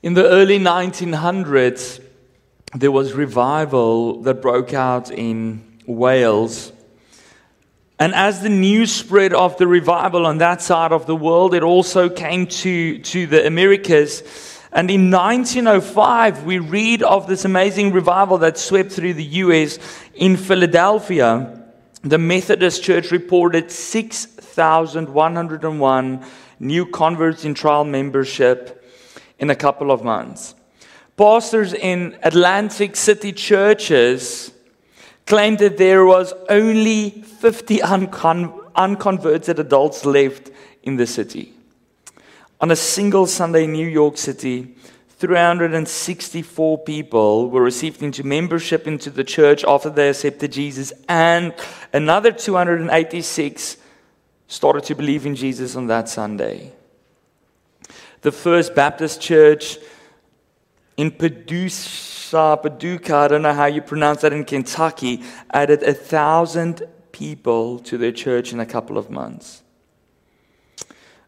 In the early 1900s, there was revival that broke out in Wales. And as the news spread of the revival on that side of the world, it also came to, to the Americas. And in 1905, we read of this amazing revival that swept through the US in Philadelphia. The Methodist Church reported 6,101 new converts in trial membership in a couple of months. Pastors in Atlantic City churches claimed that there was only 50 uncon- unconverted adults left in the city. On a single Sunday in New York City, 364 people were received into membership into the church after they accepted Jesus, and another 286 started to believe in Jesus on that Sunday. The First Baptist Church in Paducah, Paducah, I don't know how you pronounce that in Kentucky, added a thousand people to their church in a couple of months.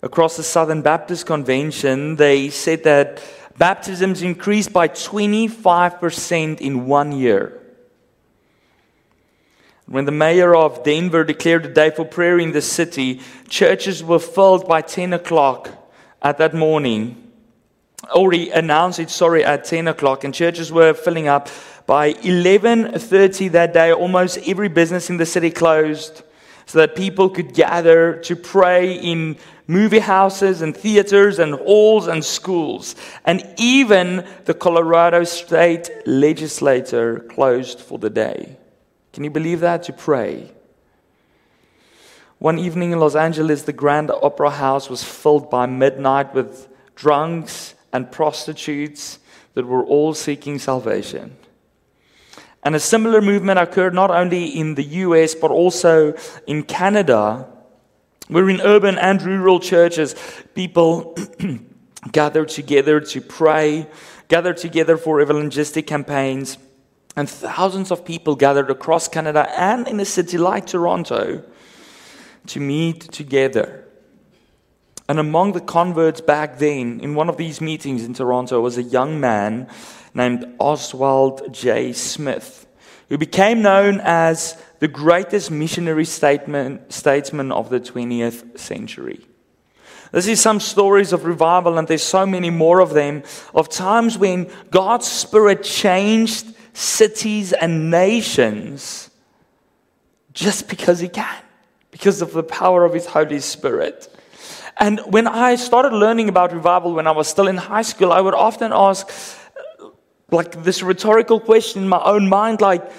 Across the Southern Baptist Convention, they said that baptisms increased by 25% in one year. When the mayor of Denver declared a day for prayer in the city, churches were filled by 10 o'clock at that morning. Already announced it, sorry, at 10 o'clock, and churches were filling up. By 11.30 that day, almost every business in the city closed so that people could gather to pray in movie houses and theaters and halls and schools. And even the Colorado state legislature closed for the day. Can you believe that? To pray. One evening in Los Angeles, the Grand Opera House was filled by midnight with drunks and prostitutes that were all seeking salvation. And a similar movement occurred not only in the US, but also in Canada, where in urban and rural churches, people gathered together to pray, gathered together for evangelistic campaigns and thousands of people gathered across Canada and in a city like Toronto to meet together. And among the converts back then, in one of these meetings in Toronto, was a young man named Oswald J. Smith, who became known as the greatest missionary statesman of the 20th century. This is some stories of revival, and there's so many more of them, of times when God's Spirit changed cities and nations just because He can, because of the power of His Holy Spirit. And when I started learning about revival when I was still in high school, I would often ask, like, this rhetorical question in my own mind, like,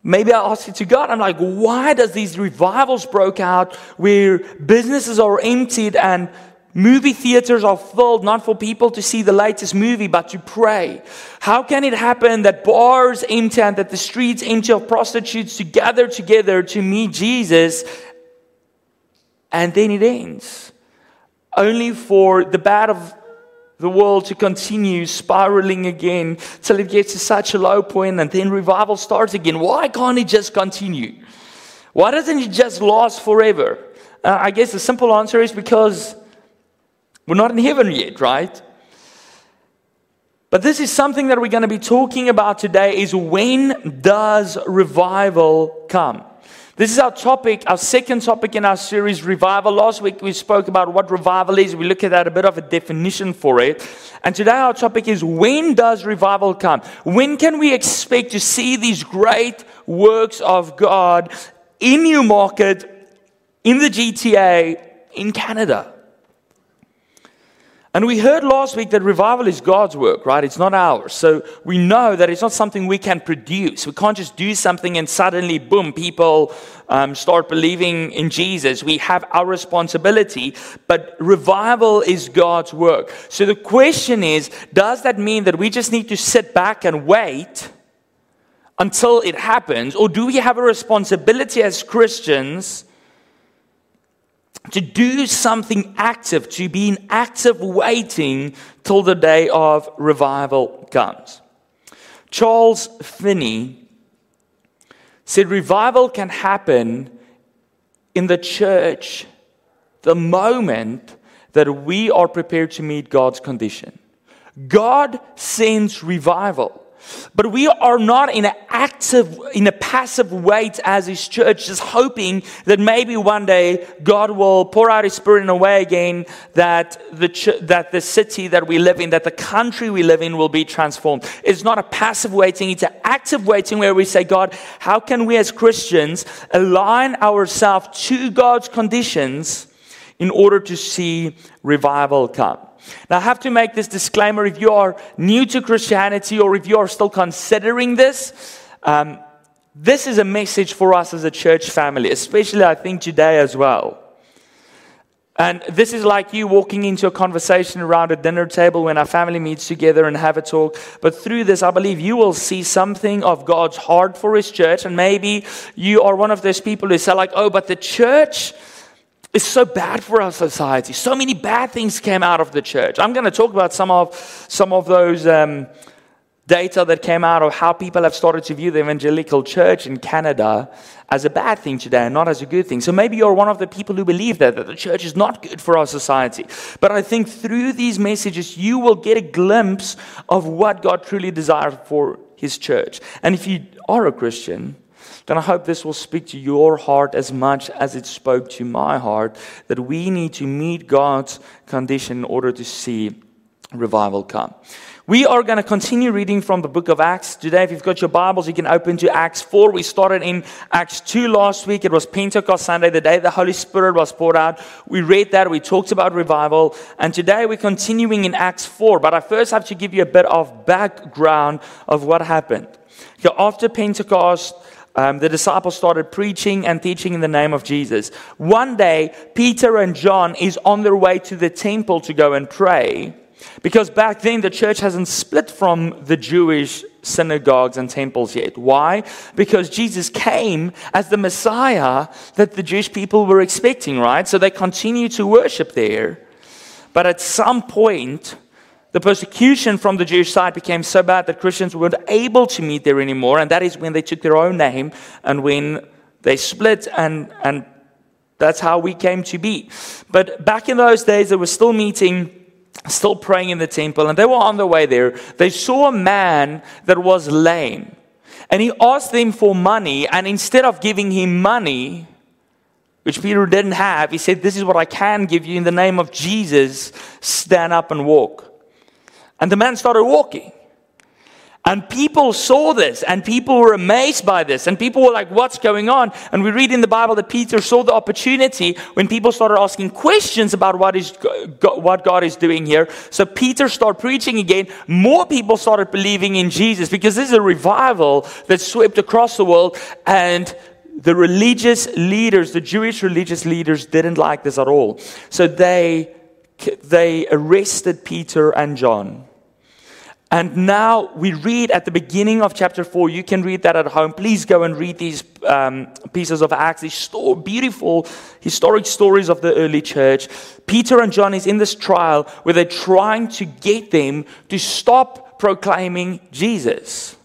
Maybe I asked it to God. I'm like, why does these revivals broke out where businesses are emptied and Movie theaters are filled not for people to see the latest movie, but to pray. How can it happen that bars empty and that the streets empty of prostitutes to gather together to meet Jesus and then it ends? Only for the bad of the world to continue spiraling again till it gets to such a low point and then revival starts again. Why can't it just continue? Why doesn't it just last forever? Uh, I guess the simple answer is because we're not in heaven yet, right? But this is something that we're going to be talking about today is when does revival come? This is our topic, our second topic in our series, revival. Last week we spoke about what revival is. We looked at a bit of a definition for it. And today our topic is when does revival come? When can we expect to see these great works of God in Newmarket, in the GTA, in Canada? And we heard last week that revival is God's work, right? It's not ours. So we know that it's not something we can produce. We can't just do something and suddenly, boom, people um, start believing in Jesus. We have our responsibility, but revival is God's work. So the question is does that mean that we just need to sit back and wait until it happens? Or do we have a responsibility as Christians? To do something active, to be in active waiting till the day of revival comes. Charles Finney said revival can happen in the church the moment that we are prepared to meet God's condition. God sends revival. But we are not in an active, in a passive wait as His church, just hoping that maybe one day God will pour out His Spirit in a way again that the, ch- that the city that we live in, that the country we live in will be transformed. It's not a passive waiting, it's an active waiting where we say, God, how can we as Christians align ourselves to God's conditions in order to see revival come? Now, I have to make this disclaimer if you are new to Christianity or if you are still considering this, um, this is a message for us as a church family, especially I think today as well. And this is like you walking into a conversation around a dinner table when our family meets together and have a talk. But through this, I believe you will see something of God's heart for His church. And maybe you are one of those people who say, like, oh, but the church, it's so bad for our society. So many bad things came out of the church. I'm going to talk about some of, some of those um, data that came out of how people have started to view the evangelical church in Canada as a bad thing today and not as a good thing. So maybe you're one of the people who believe that, that the church is not good for our society. But I think through these messages, you will get a glimpse of what God truly desires for his church. And if you are a Christian, then I hope this will speak to your heart as much as it spoke to my heart that we need to meet God's condition in order to see revival come. We are going to continue reading from the book of Acts today. If you've got your Bibles, you can open to Acts 4. We started in Acts 2 last week. It was Pentecost Sunday, the day the Holy Spirit was poured out. We read that. We talked about revival. And today we're continuing in Acts 4. But I first have to give you a bit of background of what happened. So after Pentecost, um, the disciples started preaching and teaching in the name of Jesus. One day, Peter and John is on their way to the temple to go and pray. Because back then, the church hasn't split from the Jewish synagogues and temples yet. Why? Because Jesus came as the Messiah that the Jewish people were expecting, right? So they continue to worship there. But at some point, the persecution from the Jewish side became so bad that Christians weren't able to meet there anymore, and that is when they took their own name and when they split, and, and that's how we came to be. But back in those days, they were still meeting, still praying in the temple, and they were on their way there. They saw a man that was lame, and he asked them for money, and instead of giving him money, which Peter didn't have, he said, This is what I can give you in the name of Jesus, stand up and walk. And the man started walking. And people saw this, and people were amazed by this, and people were like, What's going on? And we read in the Bible that Peter saw the opportunity when people started asking questions about what, is, what God is doing here. So Peter started preaching again. More people started believing in Jesus because this is a revival that swept across the world, and the religious leaders, the Jewish religious leaders, didn't like this at all. So they, they arrested Peter and John and now we read at the beginning of chapter 4, you can read that at home. Please go and read these um, pieces of Acts, these sto- beautiful historic stories of the early church. Peter and John is in this trial where they're trying to get them to stop proclaiming Jesus.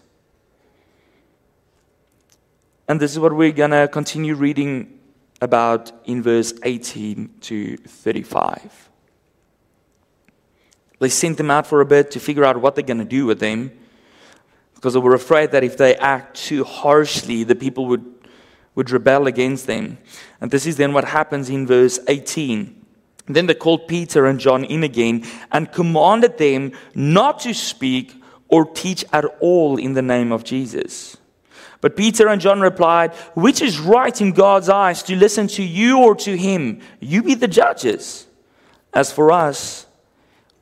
And this is what we're going to continue reading about in verse 18 to 35. They sent them out for a bit to figure out what they're going to do with them because they were afraid that if they act too harshly, the people would, would rebel against them. And this is then what happens in verse 18. Then they called Peter and John in again and commanded them not to speak or teach at all in the name of Jesus. But Peter and John replied, Which is right in God's eyes, to listen to you or to him? You be the judges. As for us,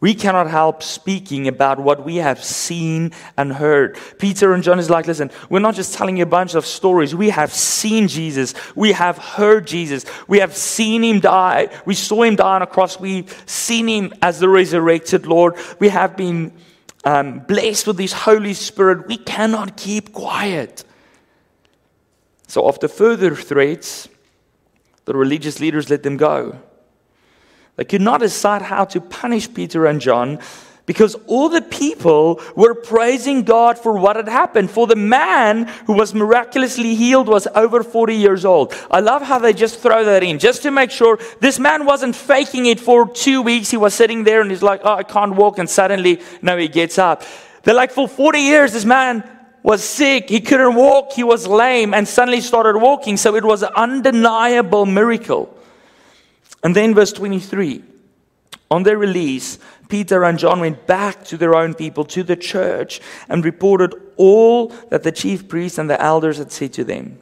we cannot help speaking about what we have seen and heard. Peter and John is like, listen, we're not just telling you a bunch of stories. We have seen Jesus. We have heard Jesus. We have seen him die. We saw him die on a cross. We've seen him as the resurrected Lord. We have been um, blessed with this Holy Spirit. We cannot keep quiet. So, after further threats, the religious leaders let them go. They could not decide how to punish Peter and John because all the people were praising God for what had happened. For the man who was miraculously healed was over 40 years old. I love how they just throw that in, just to make sure this man wasn't faking it for two weeks. He was sitting there and he's like, oh, I can't walk. And suddenly, no, he gets up. They're like, for 40 years, this man was sick. He couldn't walk. He was lame and suddenly started walking. So it was an undeniable miracle. And then verse 23. On their release, Peter and John went back to their own people, to the church, and reported all that the chief priests and the elders had said to them.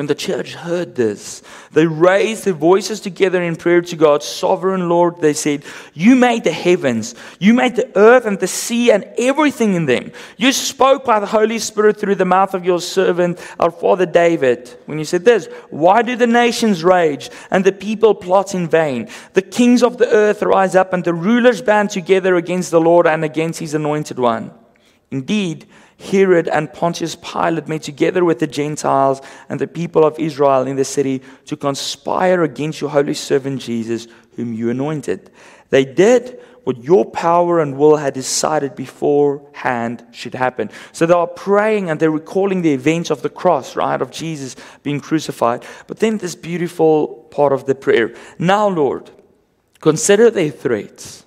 When the church heard this, they raised their voices together in prayer to God. Sovereign Lord, they said, You made the heavens, you made the earth and the sea and everything in them. You spoke by the Holy Spirit through the mouth of your servant, our father David. When you said this, Why do the nations rage and the people plot in vain? The kings of the earth rise up and the rulers band together against the Lord and against his anointed one. Indeed, Herod and Pontius Pilate met together with the Gentiles and the people of Israel in the city to conspire against your holy servant Jesus, whom you anointed. They did what your power and will had decided beforehand should happen. So they are praying and they're recalling the events of the cross, right, of Jesus being crucified. But then this beautiful part of the prayer. Now, Lord, consider their threats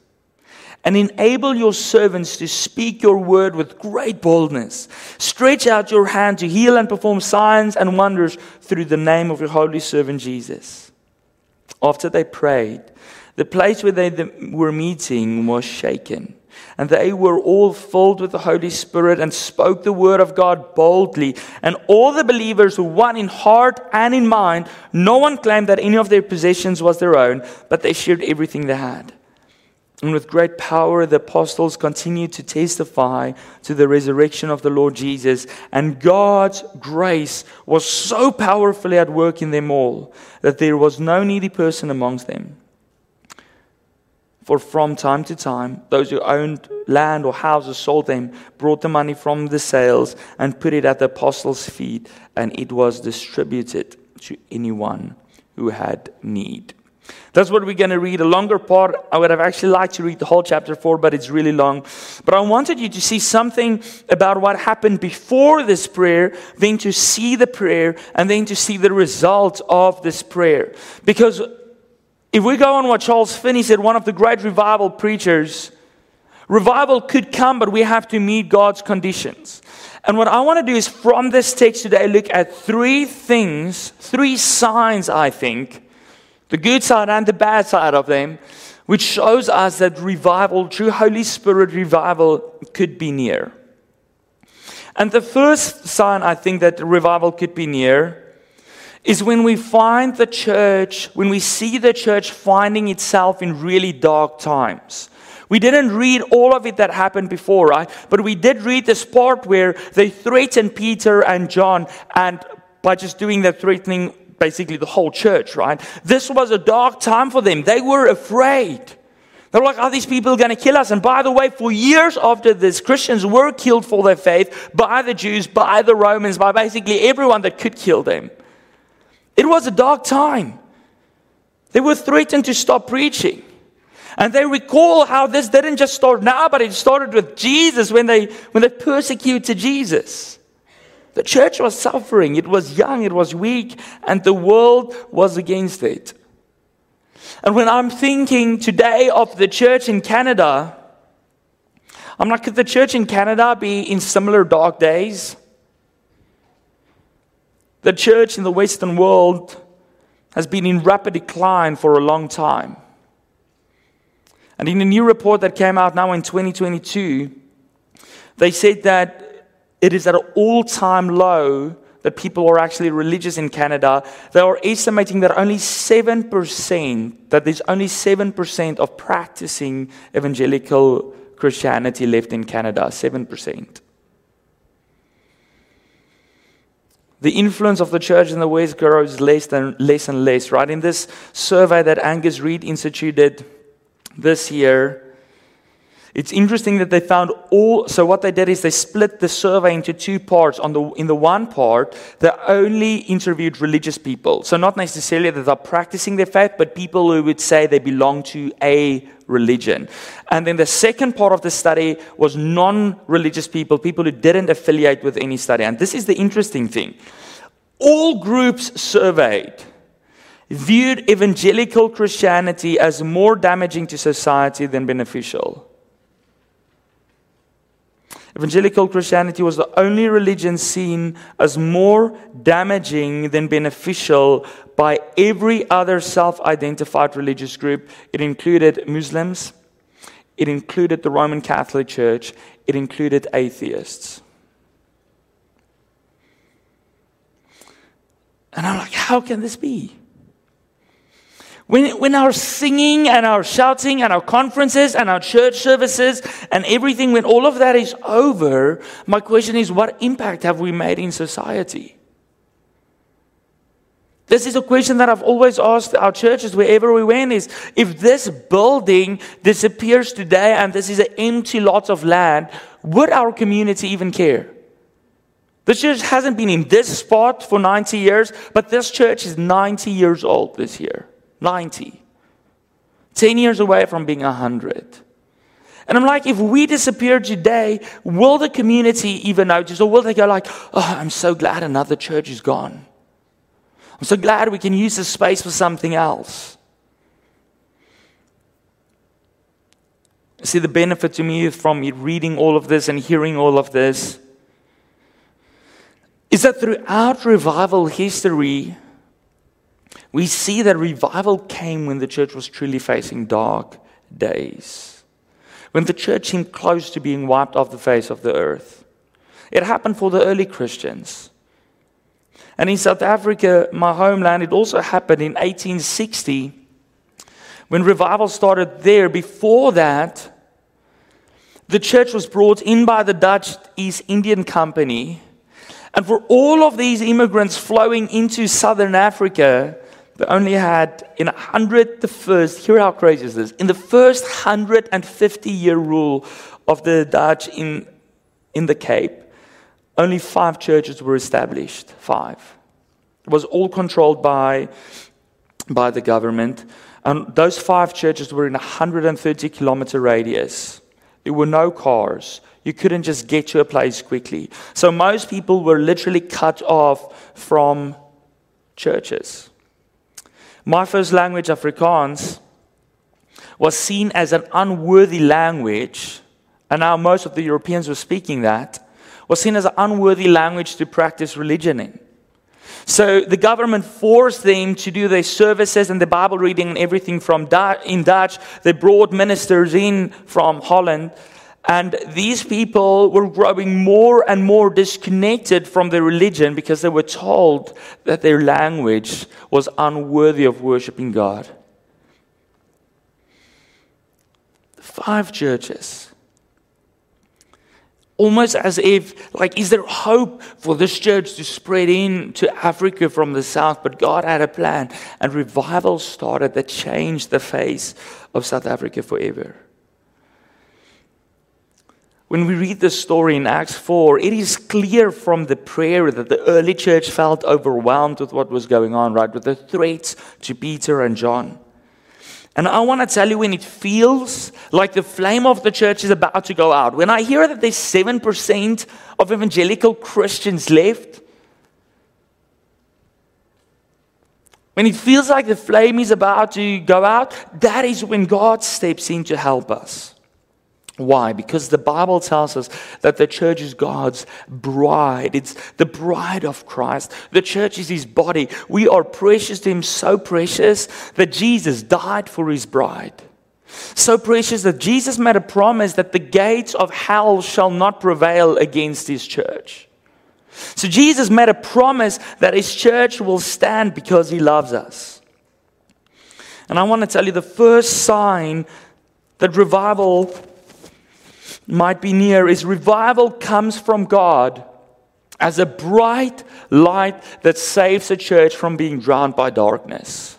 and enable your servants to speak your word with great boldness. Stretch out your hand to heal and perform signs and wonders through the name of your holy servant Jesus. After they prayed, the place where they were meeting was shaken. And they were all filled with the Holy Spirit and spoke the word of God boldly. And all the believers were one in heart and in mind. No one claimed that any of their possessions was their own, but they shared everything they had. And with great power, the apostles continued to testify to the resurrection of the Lord Jesus. And God's grace was so powerfully at work in them all that there was no needy person amongst them. For from time to time, those who owned land or houses sold them, brought the money from the sales, and put it at the apostles' feet, and it was distributed to anyone who had need. That's what we're going to read. A longer part. I would have actually liked to read the whole chapter 4, but it's really long. But I wanted you to see something about what happened before this prayer, then to see the prayer, and then to see the result of this prayer. Because if we go on what Charles Finney said, one of the great revival preachers, revival could come, but we have to meet God's conditions. And what I want to do is from this text today look at three things, three signs, I think, the good side and the bad side of them, which shows us that revival, true Holy Spirit revival, could be near. And the first sign I think that revival could be near is when we find the church, when we see the church finding itself in really dark times. We didn't read all of it that happened before, right? But we did read this part where they threatened Peter and John, and by just doing that threatening, basically the whole church, right? This was a dark time for them. They were afraid. They were like, are these people going to kill us? And by the way, for years after this, Christians were killed for their faith by the Jews, by the Romans, by basically everyone that could kill them. It was a dark time. They were threatened to stop preaching. And they recall how this didn't just start now, but it started with Jesus when they, when they persecuted Jesus. The church was suffering. It was young, it was weak, and the world was against it. And when I'm thinking today of the church in Canada, I'm like, could the church in Canada be in similar dark days? The church in the Western world has been in rapid decline for a long time. And in a new report that came out now in 2022, they said that it is at an all time low that people are actually religious in Canada. They are estimating that only 7%, that there's only 7% of practicing evangelical Christianity left in Canada. 7%. The influence of the church in the West grows less, than, less and less, right? In this survey that Angus Reid Institute did this year, It's interesting that they found all. So what they did is they split the survey into two parts. On the in the one part, they only interviewed religious people. So not necessarily that they're practicing their faith, but people who would say they belong to a religion. And then the second part of the study was non-religious people, people who didn't affiliate with any study. And this is the interesting thing. All groups surveyed viewed evangelical Christianity as more damaging to society than beneficial. Evangelical Christianity was the only religion seen as more damaging than beneficial by every other self identified religious group. It included Muslims, it included the Roman Catholic Church, it included atheists. And I'm like, how can this be? When, when our singing and our shouting and our conferences and our church services and everything, when all of that is over, my question is what impact have we made in society? This is a question that I've always asked our churches wherever we went is if this building disappears today and this is an empty lot of land, would our community even care? This church hasn't been in this spot for 90 years, but this church is 90 years old this year. 90. 10 years away from being 100. And I'm like, if we disappear today, will the community even notice? Or will they go like, oh, I'm so glad another church is gone. I'm so glad we can use this space for something else. See, the benefit to me from reading all of this and hearing all of this is that throughout revival history, we see that revival came when the church was truly facing dark days, when the church seemed close to being wiped off the face of the earth. It happened for the early Christians. And in South Africa, my homeland, it also happened in 1860 when revival started there. Before that, the church was brought in by the Dutch East Indian Company. And for all of these immigrants flowing into southern Africa, they only had in a hundred the first hear how crazy is this in the first 150 year rule of the dutch in, in the cape only five churches were established five. It was all controlled by by the government and those five churches were in a 130 kilometer radius. There were no cars. You couldn't just get to a place quickly. So most people were literally cut off from churches my first language, Afrikaans, was seen as an unworthy language, and now most of the Europeans were speaking that, was seen as an unworthy language to practice religion in. So the government forced them to do their services and the Bible reading and everything from in Dutch. They brought ministers in from Holland and these people were growing more and more disconnected from their religion because they were told that their language was unworthy of worshiping God. The Five churches. Almost as if, like, is there hope for this church to spread into Africa from the south? But God had a plan, and revival started that changed the face of South Africa forever. When we read the story in Acts 4, it is clear from the prayer that the early church felt overwhelmed with what was going on, right? With the threats to Peter and John. And I want to tell you when it feels like the flame of the church is about to go out, when I hear that there's 7% of evangelical Christians left, when it feels like the flame is about to go out, that is when God steps in to help us. Why? Because the Bible tells us that the church is God's bride. It's the bride of Christ. The church is his body. We are precious to him, so precious that Jesus died for his bride. So precious that Jesus made a promise that the gates of hell shall not prevail against his church. So Jesus made a promise that his church will stand because he loves us. And I want to tell you the first sign that revival might be near is revival comes from God as a bright light that saves a church from being drowned by darkness.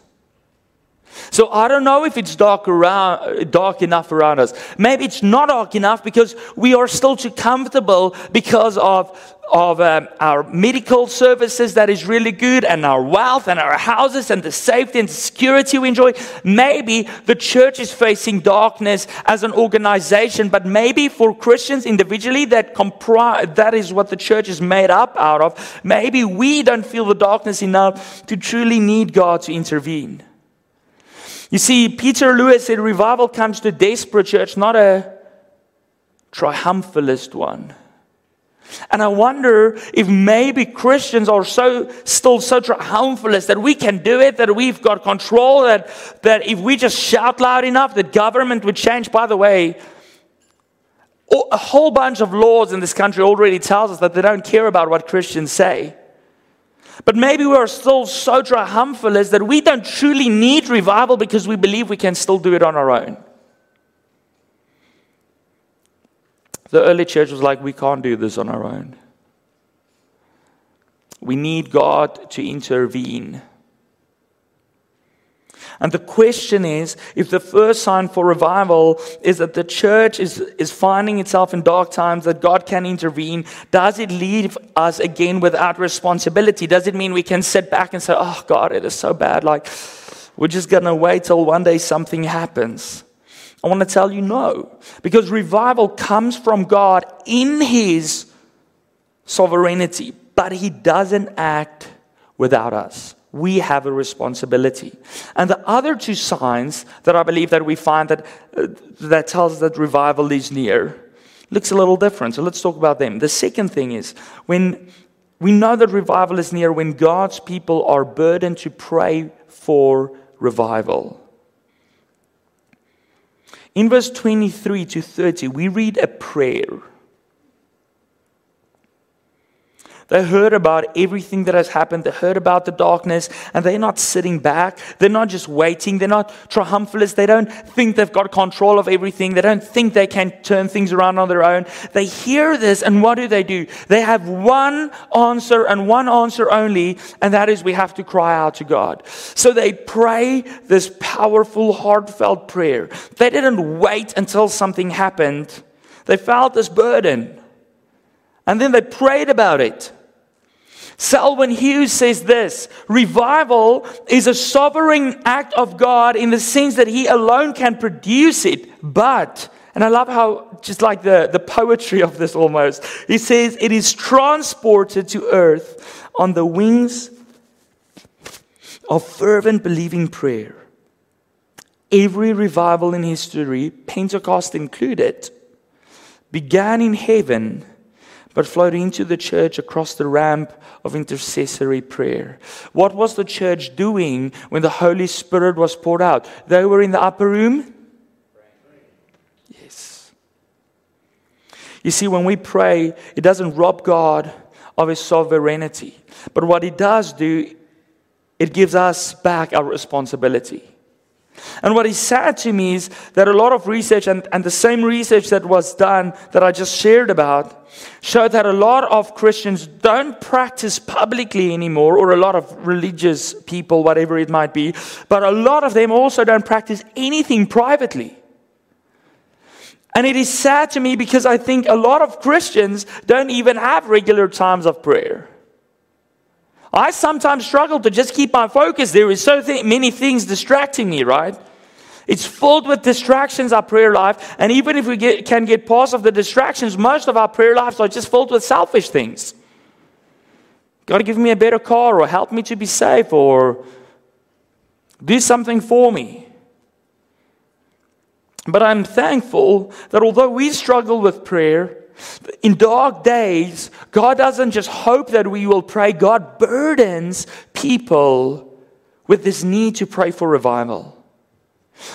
So I don't know if it's dark around, dark enough around us. Maybe it's not dark enough because we are still too comfortable because of of um, our medical services that is really good and our wealth and our houses and the safety and security we enjoy. Maybe the church is facing darkness as an organization, but maybe for Christians individually that comprise, that is what the church is made up out of. Maybe we don't feel the darkness enough to truly need God to intervene. You see, Peter Lewis said revival comes to a desperate church, not a triumphalist one. And I wonder if maybe Christians are so still so triumphalist that we can do it, that we've got control, that, that if we just shout loud enough, that government would change. By the way, a whole bunch of laws in this country already tells us that they don't care about what Christians say. But maybe we are still so triumphalist that we don't truly need revival because we believe we can still do it on our own. The early church was like, we can't do this on our own. We need God to intervene. And the question is if the first sign for revival is that the church is, is finding itself in dark times, that God can intervene, does it leave us again without responsibility? Does it mean we can sit back and say, oh, God, it is so bad? Like, we're just going to wait till one day something happens. I want to tell you no. Because revival comes from God in His sovereignty, but He doesn't act without us. We have a responsibility. And the other two signs that I believe that we find that, uh, that tells us that revival is near looks a little different. So let's talk about them. The second thing is when we know that revival is near when God's people are burdened to pray for revival. In verse 23 to 30, we read a prayer. They heard about everything that has happened. They heard about the darkness, and they're not sitting back. They're not just waiting. They're not triumphalists. They don't think they've got control of everything. They don't think they can turn things around on their own. They hear this, and what do they do? They have one answer and one answer only, and that is we have to cry out to God. So they pray this powerful, heartfelt prayer. They didn't wait until something happened, they felt this burden. And then they prayed about it. Selwyn Hughes says this revival is a sovereign act of God in the sense that He alone can produce it, but and I love how, just like the, the poetry of this almost, he says, it is transported to earth on the wings of fervent believing prayer. Every revival in history, Pentecost included, began in heaven but flowed into the church across the ramp of intercessory prayer. What was the church doing when the Holy Spirit was poured out? They were in the upper room? Yes. You see, when we pray, it doesn't rob God of his sovereignty. But what it does do, it gives us back our responsibility. And what is sad to me is that a lot of research, and, and the same research that was done that I just shared about, showed that a lot of Christians don't practice publicly anymore, or a lot of religious people, whatever it might be, but a lot of them also don't practice anything privately. And it is sad to me because I think a lot of Christians don't even have regular times of prayer. I sometimes struggle to just keep my focus. There is so th- many things distracting me, right? It's filled with distractions, our prayer life. And even if we get, can get past of the distractions, most of our prayer lives are just filled with selfish things. God, give me a better car, or help me to be safe, or do something for me. But I'm thankful that although we struggle with prayer, in dark days, God doesn't just hope that we will pray, God burdens people with this need to pray for revival.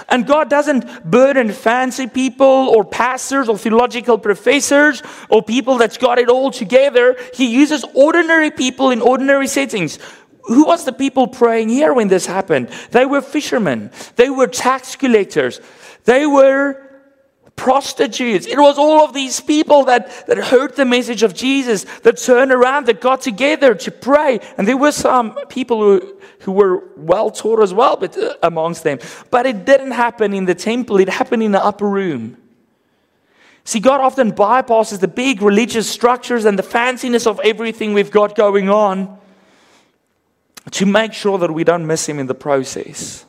And God doesn't burden fancy people or pastors or theological professors or people that's got it all together. He uses ordinary people in ordinary settings. Who was the people praying here when this happened? They were fishermen. They were tax collectors. They were prostitutes. It was all of these people that, that heard the message of Jesus, that turned around, that got together to pray. And there were some people who, who were well taught as well but, uh, amongst them. But it didn't happen in the temple, it happened in the upper room. See, God often bypasses the big religious structures and the fanciness of everything we've got going on to make sure that we don't miss Him in the process.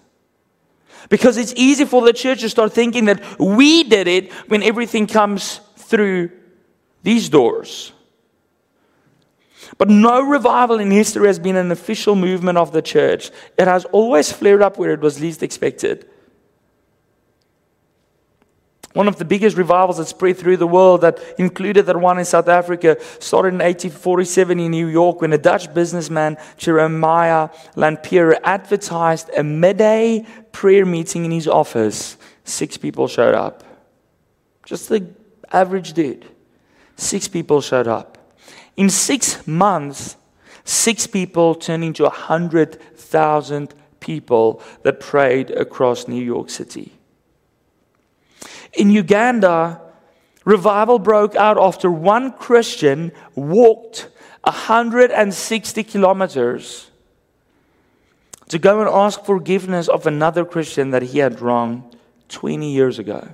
Because it's easy for the church to start thinking that we did it when everything comes through these doors. But no revival in history has been an official movement of the church. It has always flared up where it was least expected. One of the biggest revivals that spread through the world that included that one in South Africa started in 1847 in New York when a Dutch businessman, Jeremiah Lanphier, advertised a midday prayer meeting in his office. Six people showed up. Just the average dude. Six people showed up. In six months, six people turned into 100,000 people that prayed across New York City. In Uganda, revival broke out after one Christian walked 160 kilometers to go and ask forgiveness of another Christian that he had wronged 20 years ago.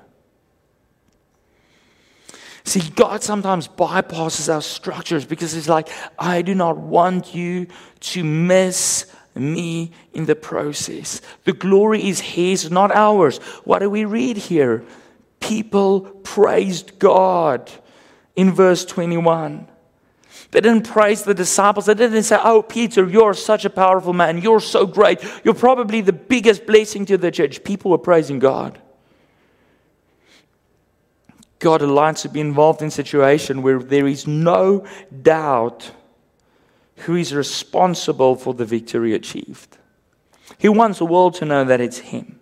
See, God sometimes bypasses our structures because He's like, I do not want you to miss me in the process. The glory is His, not ours. What do we read here? People praised God in verse 21. They didn't praise the disciples. They didn't say, Oh, Peter, you're such a powerful man. You're so great. You're probably the biggest blessing to the church. People were praising God. God allows to be involved in a situation where there is no doubt who is responsible for the victory achieved. He wants the world to know that it's Him.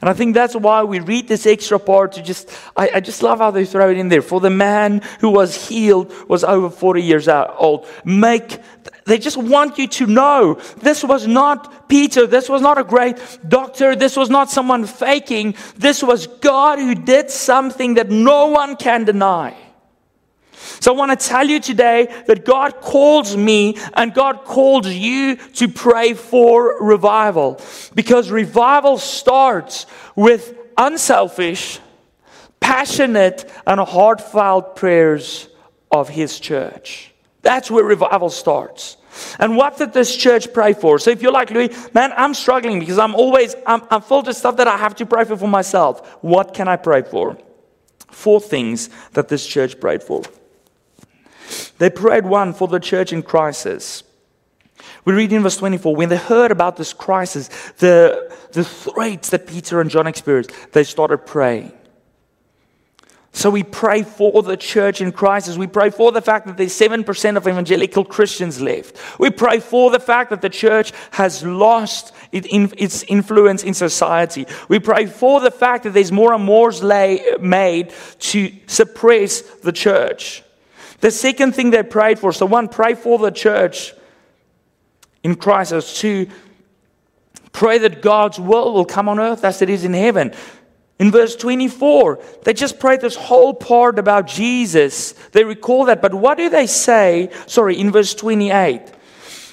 And I think that's why we read this extra part to just, I, I, just love how they throw it in there. For the man who was healed was over 40 years old. Make, they just want you to know this was not Peter. This was not a great doctor. This was not someone faking. This was God who did something that no one can deny. So I want to tell you today that God calls me and God calls you to pray for revival. Because revival starts with unselfish, passionate, and heartfelt prayers of His church. That's where revival starts. And what did this church pray for? So if you're like Louis, man, I'm struggling because I'm always, I'm, I'm full of stuff that I have to pray for for myself. What can I pray for? Four things that this church prayed for. They prayed one for the church in crisis. We read in verse 24 when they heard about this crisis, the, the threats that Peter and John experienced, they started praying. So we pray for the church in crisis. We pray for the fact that there's 7% of evangelical Christians left. We pray for the fact that the church has lost its influence in society. We pray for the fact that there's more and more made to suppress the church. The second thing they prayed for so, one, pray for the church in Christ. Two, pray that God's will will come on earth as it is in heaven. In verse 24, they just pray this whole part about Jesus. They recall that. But what do they say? Sorry, in verse 28.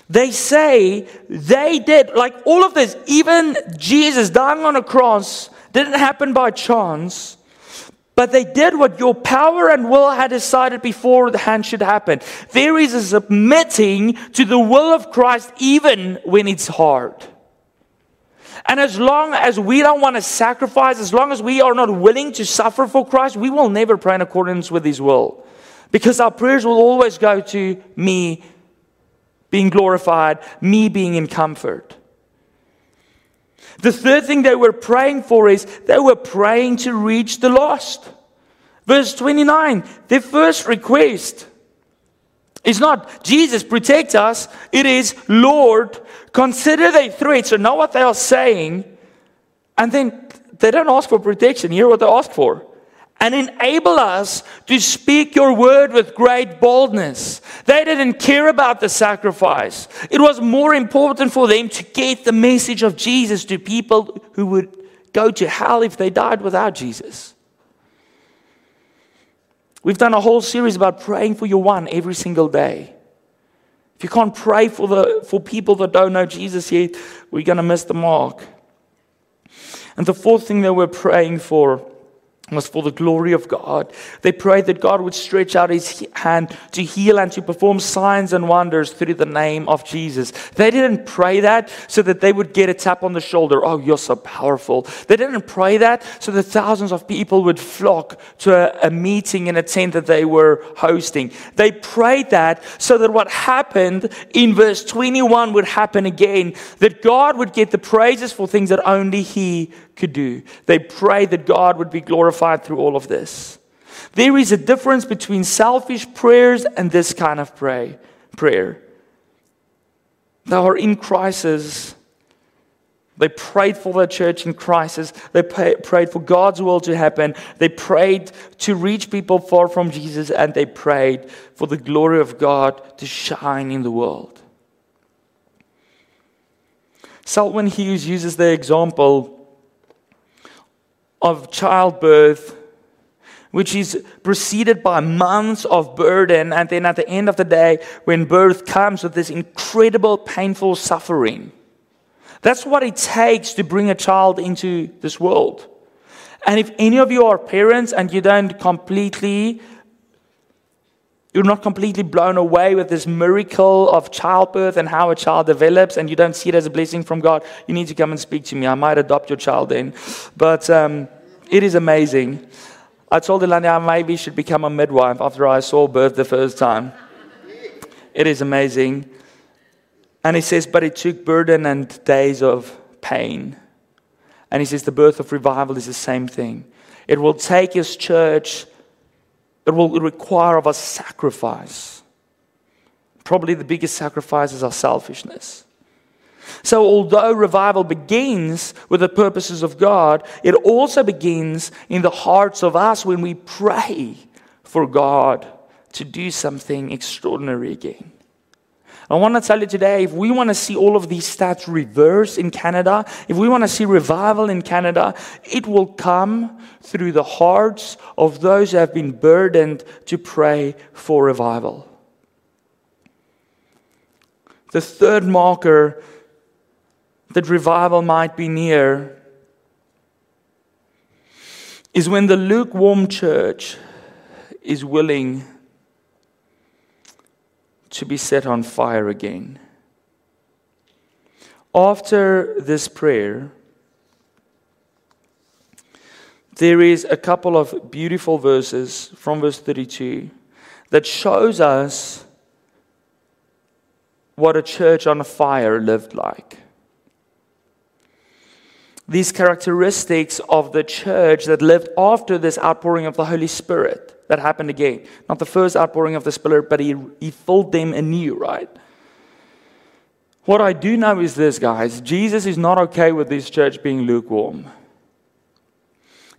They say they did, like all of this, even Jesus dying on a cross didn't happen by chance. But they did what your power and will had decided before the hand should happen. There is a submitting to the will of Christ even when it's hard. And as long as we don't want to sacrifice, as long as we are not willing to suffer for Christ, we will never pray in accordance with His will. Because our prayers will always go to me being glorified, me being in comfort. The third thing they were praying for is they were praying to reach the lost. Verse 29, their first request is not Jesus protect us, it is Lord consider their threats So know what they are saying, and then they don't ask for protection. Hear what they ask for and enable us to speak your word with great boldness. They didn't care about the sacrifice. It was more important for them to get the message of Jesus to people who would go to hell if they died without Jesus. We've done a whole series about praying for your one every single day. If you can't pray for, the, for people that don't know Jesus yet, we're going to miss the mark. And the fourth thing that we're praying for was for the glory of God. They prayed that God would stretch out his hand to heal and to perform signs and wonders through the name of Jesus. They didn't pray that so that they would get a tap on the shoulder. Oh, you're so powerful. They didn't pray that so that thousands of people would flock to a, a meeting in a tent that they were hosting. They prayed that so that what happened in verse 21 would happen again, that God would get the praises for things that only he could do. They prayed that God would be glorified through all of this. There is a difference between selfish prayers and this kind of pray, prayer. They are in crisis. They prayed for the church in crisis. They pray, prayed for God's will to happen. They prayed to reach people far from Jesus, and they prayed for the glory of God to shine in the world. Selwyn Hughes uses the example of childbirth, which is preceded by months of burden. And then at the end of the day, when birth comes with this incredible, painful suffering. That's what it takes to bring a child into this world. And if any of you are parents and you don't completely you're not completely blown away with this miracle of childbirth and how a child develops, and you don't see it as a blessing from God, you need to come and speak to me. I might adopt your child then. But um, it is amazing. I told Elani I maybe should become a midwife after I saw birth the first time. It is amazing. And he says, but it took burden and days of pain. And he says, the birth of revival is the same thing. It will take his church it will require of us sacrifice. Probably the biggest sacrifice is our selfishness. So, although revival begins with the purposes of God, it also begins in the hearts of us when we pray for God to do something extraordinary again. I want to tell you today if we want to see all of these stats reverse in Canada, if we want to see revival in Canada, it will come through the hearts of those who have been burdened to pray for revival. The third marker that revival might be near is when the lukewarm church is willing to be set on fire again. After this prayer, there is a couple of beautiful verses from verse 32 that shows us what a church on fire lived like. These characteristics of the church that lived after this outpouring of the Holy Spirit that happened again. Not the first outpouring of the Spirit, but he, he filled them anew, right? What I do know is this, guys Jesus is not okay with this church being lukewarm.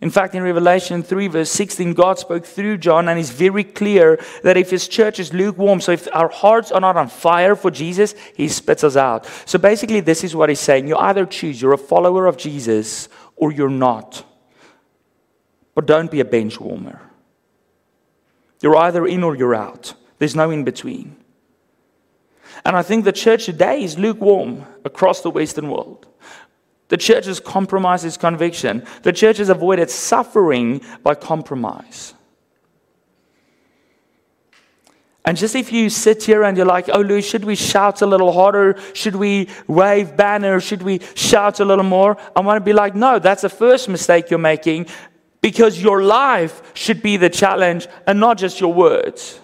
In fact, in Revelation 3, verse 16, God spoke through John and is very clear that if his church is lukewarm, so if our hearts are not on fire for Jesus, he spits us out. So basically, this is what he's saying. You either choose, you're a follower of Jesus, or you're not. But don't be a bench warmer. You're either in or you're out. There's no in between. And I think the church today is lukewarm across the Western world. The church has compromised its conviction. The church has avoided suffering by compromise. And just if you sit here and you're like, oh, Louis, should we shout a little harder? Should we wave banners? Should we shout a little more? I want to be like, no, that's the first mistake you're making because your life should be the challenge and not just your words.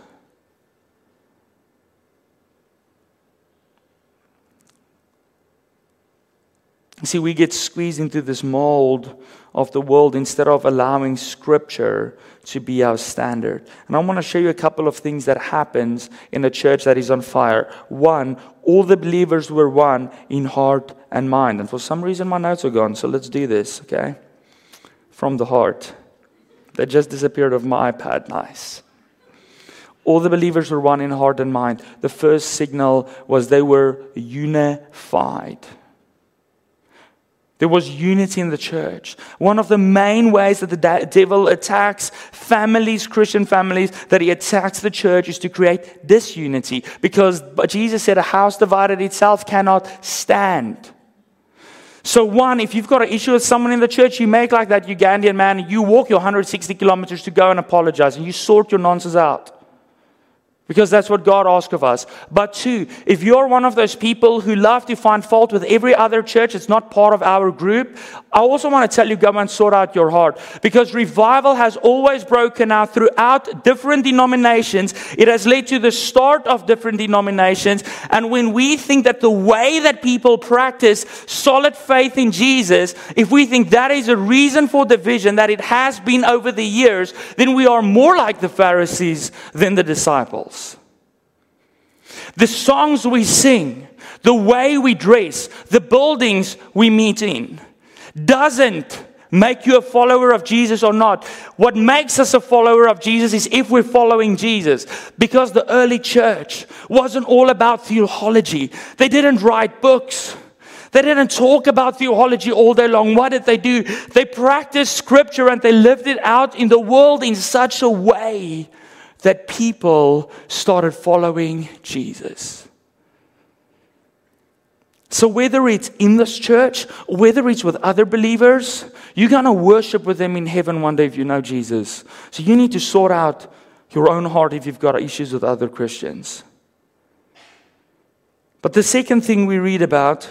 See, we get squeezed into this mold of the world instead of allowing Scripture to be our standard. And I want to show you a couple of things that happens in a church that is on fire. One, all the believers were one in heart and mind. And for some reason, my notes are gone, so let's do this, okay? From the heart that just disappeared off my iPad. Nice. All the believers were one in heart and mind. The first signal was they were unified. There was unity in the church. One of the main ways that the devil attacks families, Christian families, that he attacks the church is to create disunity. Because Jesus said a house divided itself cannot stand. So, one, if you've got an issue with someone in the church, you make like that Ugandan man, you walk your 160 kilometers to go and apologize, and you sort your nonsense out because that's what God asks of us. But two, if you're one of those people who love to find fault with every other church, it's not part of our group, I also want to tell you go and sort out your heart because revival has always broken out throughout different denominations. It has led to the start of different denominations. And when we think that the way that people practice solid faith in Jesus, if we think that is a reason for division, that it has been over the years, then we are more like the Pharisees than the disciples. The songs we sing, the way we dress, the buildings we meet in doesn't make you a follower of Jesus or not. What makes us a follower of Jesus is if we're following Jesus. Because the early church wasn't all about theology, they didn't write books. They didn't talk about theology all day long. What did they do? They practiced scripture and they lived it out in the world in such a way that people started following Jesus. So, whether it's in this church, whether it's with other believers, you're going to worship with them in heaven one day if you know Jesus. So, you need to sort out your own heart if you've got issues with other Christians. But the second thing we read about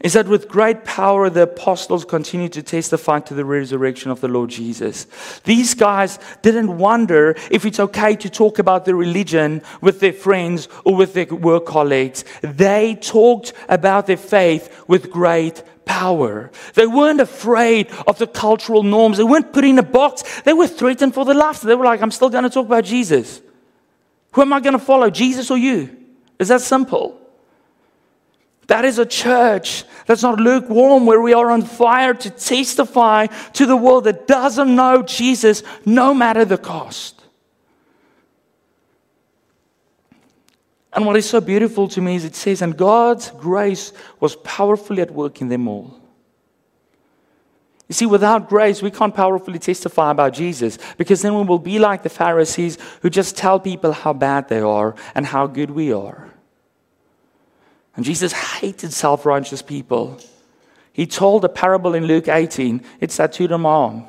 is that with great power, the apostles continued to testify to the resurrection of the Lord Jesus. These guys didn't wonder if it's okay to talk about their religion with their friends or with their work colleagues. They talked about their faith with great power. They weren't afraid of the cultural norms. They weren't put in a box. They were threatened for their lives. They were like, I'm still going to talk about Jesus. Who am I going to follow, Jesus or you? Is that simple? That is a church that's not lukewarm, where we are on fire to testify to the world that doesn't know Jesus, no matter the cost. And what is so beautiful to me is it says, and God's grace was powerfully at work in them all. You see, without grace, we can't powerfully testify about Jesus because then we will be like the Pharisees who just tell people how bad they are and how good we are. And Jesus hated self righteous people. He told a parable in Luke 18, it's that to the mom.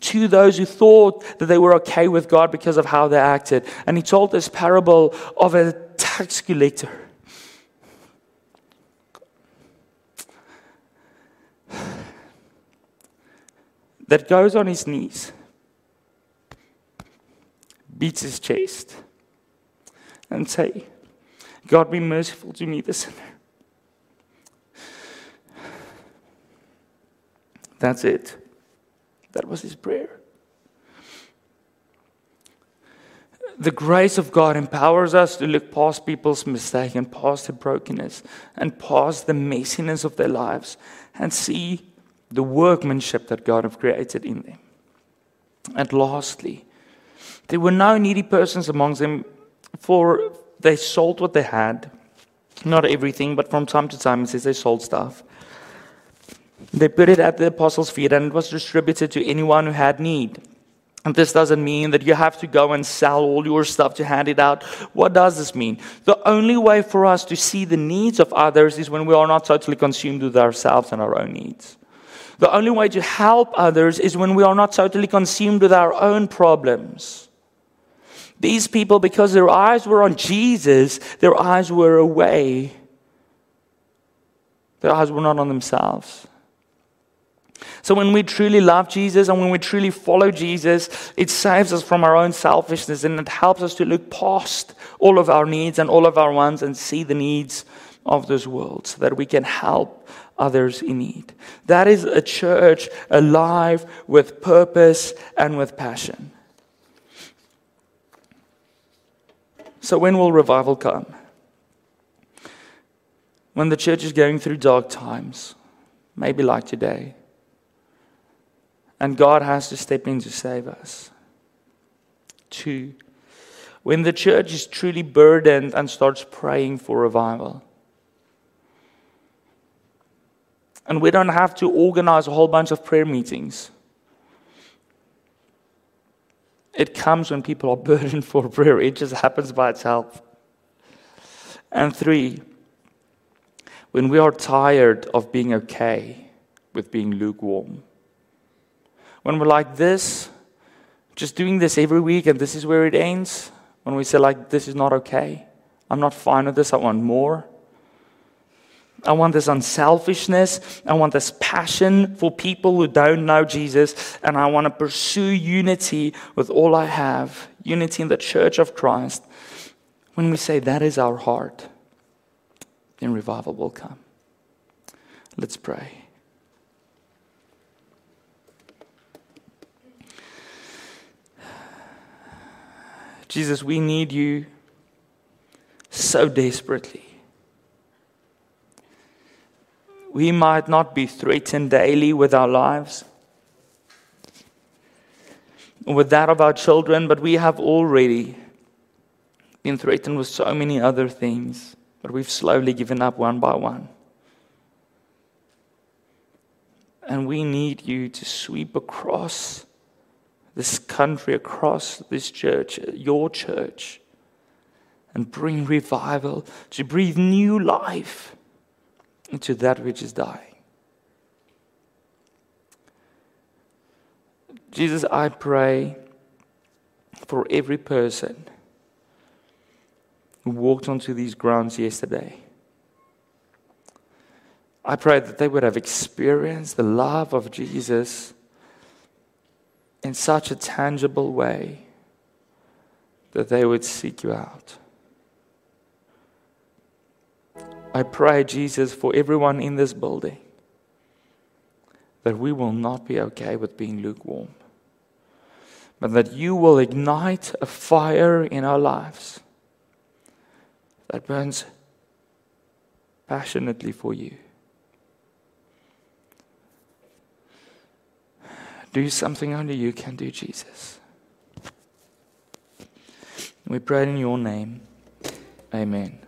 To those who thought that they were okay with God because of how they acted. And he told this parable of a tax collector. That goes on his knees, beats his chest, and say, God, be merciful to me, the sinner. That's it. That was his prayer. The grace of God empowers us to look past people's mistake and past their brokenness and past the messiness of their lives and see the workmanship that God has created in them. And lastly, there were no needy persons amongst them, for they sold what they had. Not everything, but from time to time it says they sold stuff. They put it at the apostles' feet and it was distributed to anyone who had need. And this doesn't mean that you have to go and sell all your stuff to hand it out. What does this mean? The only way for us to see the needs of others is when we are not totally consumed with ourselves and our own needs. The only way to help others is when we are not totally consumed with our own problems. These people, because their eyes were on Jesus, their eyes were away. Their eyes were not on themselves. So, when we truly love Jesus and when we truly follow Jesus, it saves us from our own selfishness and it helps us to look past all of our needs and all of our wants and see the needs of this world so that we can help others in need. That is a church alive with purpose and with passion. So, when will revival come? When the church is going through dark times, maybe like today, and God has to step in to save us. Two, when the church is truly burdened and starts praying for revival. And we don't have to organize a whole bunch of prayer meetings. It comes when people are burdened for prayer, it just happens by itself. And three, when we are tired of being okay with being lukewarm. When we're like this, just doing this every week and this is where it ends, when we say, like, this is not okay, I'm not fine with this, I want more. I want this unselfishness. I want this passion for people who don't know Jesus. And I want to pursue unity with all I have unity in the church of Christ. When we say that is our heart, then revival will come. Let's pray. Jesus, we need you so desperately. We might not be threatened daily with our lives, with that of our children, but we have already been threatened with so many other things, but we've slowly given up one by one. And we need you to sweep across this country, across this church, your church, and bring revival, to breathe new life into that which is dying. Jesus, I pray for every person who walked onto these grounds yesterday. I pray that they would have experienced the love of Jesus in such a tangible way that they would seek you out. I pray, Jesus, for everyone in this building that we will not be okay with being lukewarm, but that you will ignite a fire in our lives that burns passionately for you. Do something only you can do, Jesus. We pray in your name. Amen.